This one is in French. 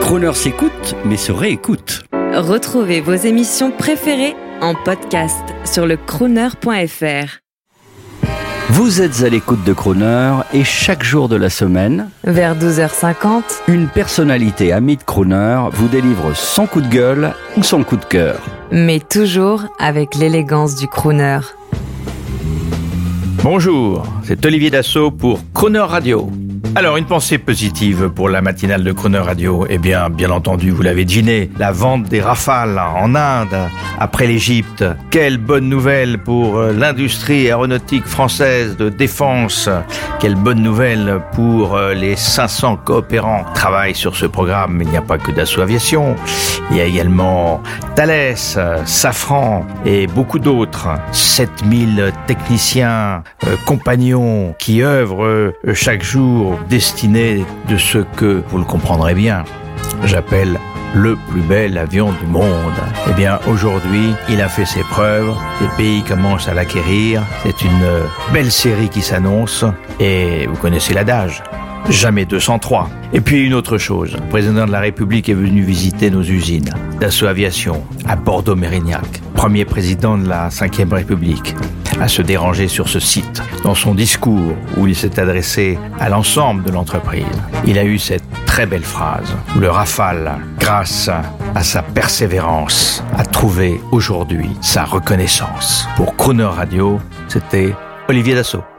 Croner s'écoute, mais se réécoute. Retrouvez vos émissions préférées en podcast sur le crooner.fr. Vous êtes à l'écoute de Croner et chaque jour de la semaine, Vers 12h50, une personnalité amie de Croner vous délivre son coup de gueule ou son coup de cœur. mais toujours avec l'élégance du crooner. Bonjour, c'est Olivier Dassault pour Croner Radio. Alors, une pensée positive pour la matinale de Croner Radio. Eh bien, bien entendu, vous l'avez deviné, la vente des rafales en Inde, après l'Égypte. Quelle bonne nouvelle pour euh, l'industrie aéronautique française de défense. Quelle bonne nouvelle pour euh, les 500 coopérants qui travaillent sur ce programme. Il n'y a pas que Dassault Aviation. Il y a également Thales, Safran et beaucoup d'autres. 7000 techniciens, euh, compagnons qui œuvrent chaque jour destinés de ce que, vous le comprendrez bien, j'appelle le plus bel avion du monde. Eh bien, aujourd'hui, il a fait ses preuves. Les pays commencent à l'acquérir. C'est une euh, belle série qui s'annonce. Et vous connaissez l'adage. Jamais 203. Et puis une autre chose, le président de la République est venu visiter nos usines d'assaut aviation à Bordeaux-Mérignac, premier président de la Ve République, à se déranger sur ce site. Dans son discours où il s'est adressé à l'ensemble de l'entreprise, il a eu cette très belle phrase où le Rafale, grâce à sa persévérance, a trouvé aujourd'hui sa reconnaissance. Pour Crooner Radio, c'était Olivier Dassault.